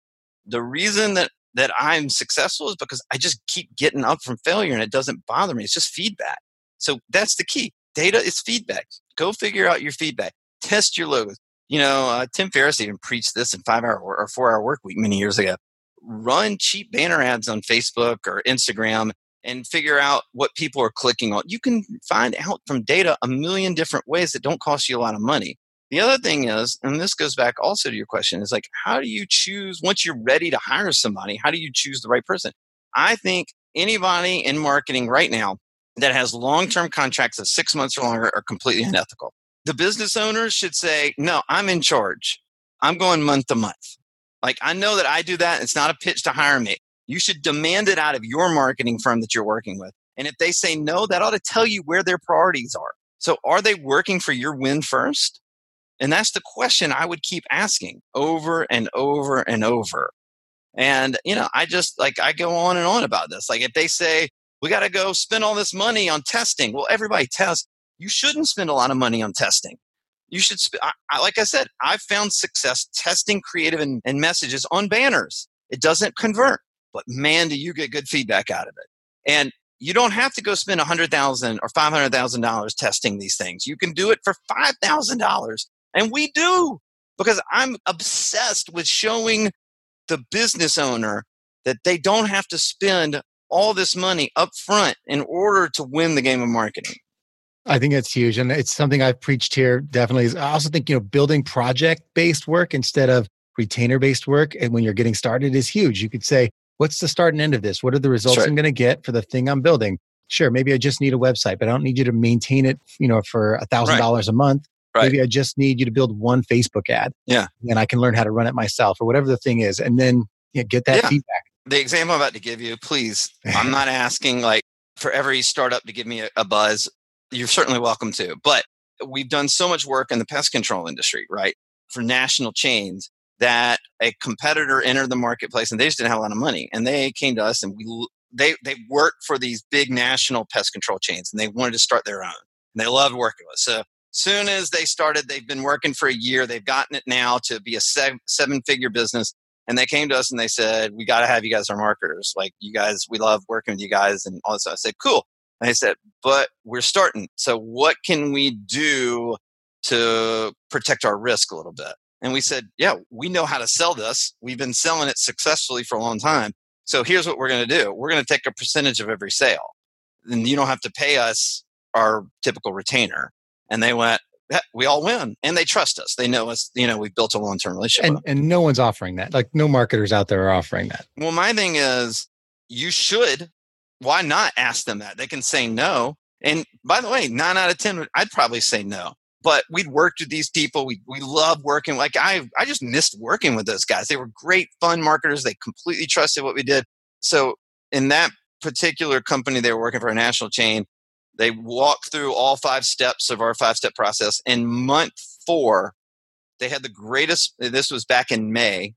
The reason that that I'm successful is because I just keep getting up from failure and it doesn't bother me. It's just feedback. So that's the key. Data is feedback. Go figure out your feedback. Test your logos you know, uh, Tim Ferriss even preached this in five hour or four hour work week many years ago. Run cheap banner ads on Facebook or Instagram and figure out what people are clicking on. You can find out from data a million different ways that don't cost you a lot of money. The other thing is, and this goes back also to your question, is like, how do you choose once you're ready to hire somebody? How do you choose the right person? I think anybody in marketing right now that has long term contracts of six months or longer are completely unethical the business owners should say, no, I'm in charge. I'm going month to month. Like I know that I do that. It's not a pitch to hire me. You should demand it out of your marketing firm that you're working with. And if they say no, that ought to tell you where their priorities are. So are they working for your win first? And that's the question I would keep asking over and over and over. And, you know, I just like, I go on and on about this. Like if they say, we got to go spend all this money on testing. Well, everybody tests you shouldn't spend a lot of money on testing. You should, sp- I, I, like I said, I've found success testing creative and, and messages on banners. It doesn't convert, but man, do you get good feedback out of it. And you don't have to go spend a 100,000 or $500,000 testing these things. You can do it for $5,000. And we do because I'm obsessed with showing the business owner that they don't have to spend all this money up front in order to win the game of marketing. I think that's huge. And it's something I've preached here definitely. I also think, you know, building project based work instead of retainer based work. And when you're getting started is huge. You could say, what's the start and end of this? What are the results right. I'm going to get for the thing I'm building? Sure, maybe I just need a website, but I don't need you to maintain it, you know, for a thousand dollars a month. Right. Maybe I just need you to build one Facebook ad. Yeah. And I can learn how to run it myself or whatever the thing is. And then you know, get that yeah. feedback. The example I'm about to give you, please, I'm not asking like for every startup to give me a, a buzz. You're certainly welcome to. But we've done so much work in the pest control industry, right? For national chains that a competitor entered the marketplace and they just didn't have a lot of money. And they came to us and we they they worked for these big national pest control chains and they wanted to start their own. And they loved working with us. So soon as they started, they've been working for a year. They've gotten it now to be a seven figure business. And they came to us and they said, We got to have you guys our marketers. Like, you guys, we love working with you guys and all this stuff. I said, Cool. And I said, But we're starting. So, what can we do to protect our risk a little bit? And we said, Yeah, we know how to sell this. We've been selling it successfully for a long time. So, here's what we're going to do we're going to take a percentage of every sale. And you don't have to pay us our typical retainer. And they went, we all win and they trust us. They know us, you know, we've built a long term relationship. And, and no one's offering that. Like no marketers out there are offering that. Well, my thing is you should, why not ask them that? They can say no. And by the way, nine out of 10, I'd probably say no. But we'd worked with these people. We, we love working. Like I, I just missed working with those guys. They were great, fun marketers. They completely trusted what we did. So in that particular company, they were working for a national chain they walked through all five steps of our five step process. In month four, they had the greatest, this was back in May,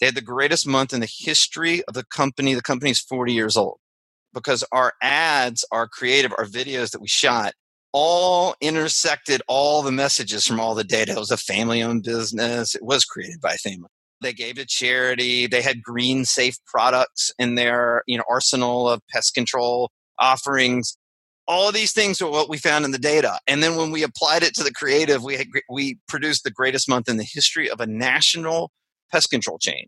they had the greatest month in the history of the company. The company's 40 years old because our ads, our creative, our videos that we shot all intersected all the messages from all the data. It was a family owned business. It was created by a family. They gave to charity. They had green safe products in their, you know, arsenal of pest control offerings all of these things are what we found in the data. And then when we applied it to the creative we had, we produced the greatest month in the history of a national pest control chain.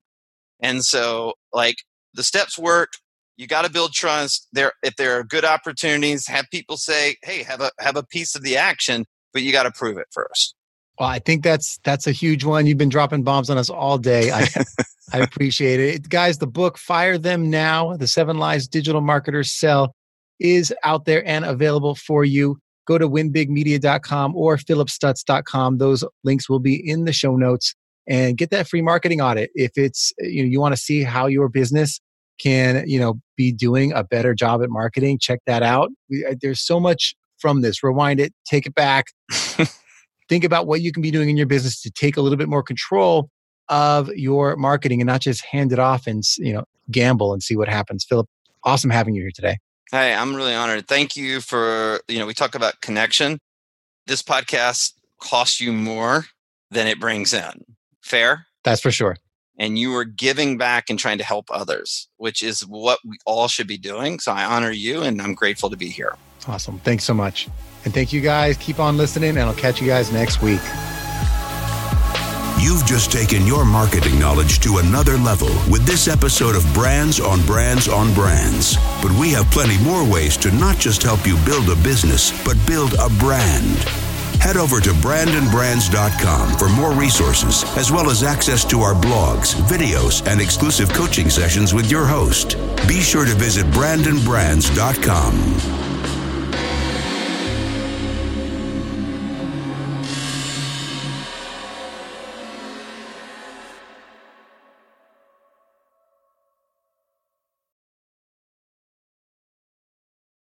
And so like the steps work. You got to build trust. There if there are good opportunities have people say hey have a have a piece of the action but you got to prove it first. Well i think that's that's a huge one. You've been dropping bombs on us all day. I i appreciate it. Guys the book fire them now the seven lies digital marketers sell is out there and available for you. Go to winbigmedia.com or phillipstutts.com. Those links will be in the show notes and get that free marketing audit. If it's, you know, you want to see how your business can, you know, be doing a better job at marketing, check that out. There's so much from this. Rewind it, take it back. Think about what you can be doing in your business to take a little bit more control of your marketing and not just hand it off and, you know, gamble and see what happens. Phillip, awesome having you here today. Hey, I'm really honored. Thank you for, you know, we talk about connection. This podcast costs you more than it brings in. Fair? That's for sure. And you are giving back and trying to help others, which is what we all should be doing. So I honor you and I'm grateful to be here. Awesome. Thanks so much. And thank you guys. Keep on listening, and I'll catch you guys next week. You've just taken your marketing knowledge to another level with this episode of Brands on Brands on Brands. But we have plenty more ways to not just help you build a business, but build a brand. Head over to brandonbrands.com for more resources, as well as access to our blogs, videos, and exclusive coaching sessions with your host. Be sure to visit brandonbrands.com.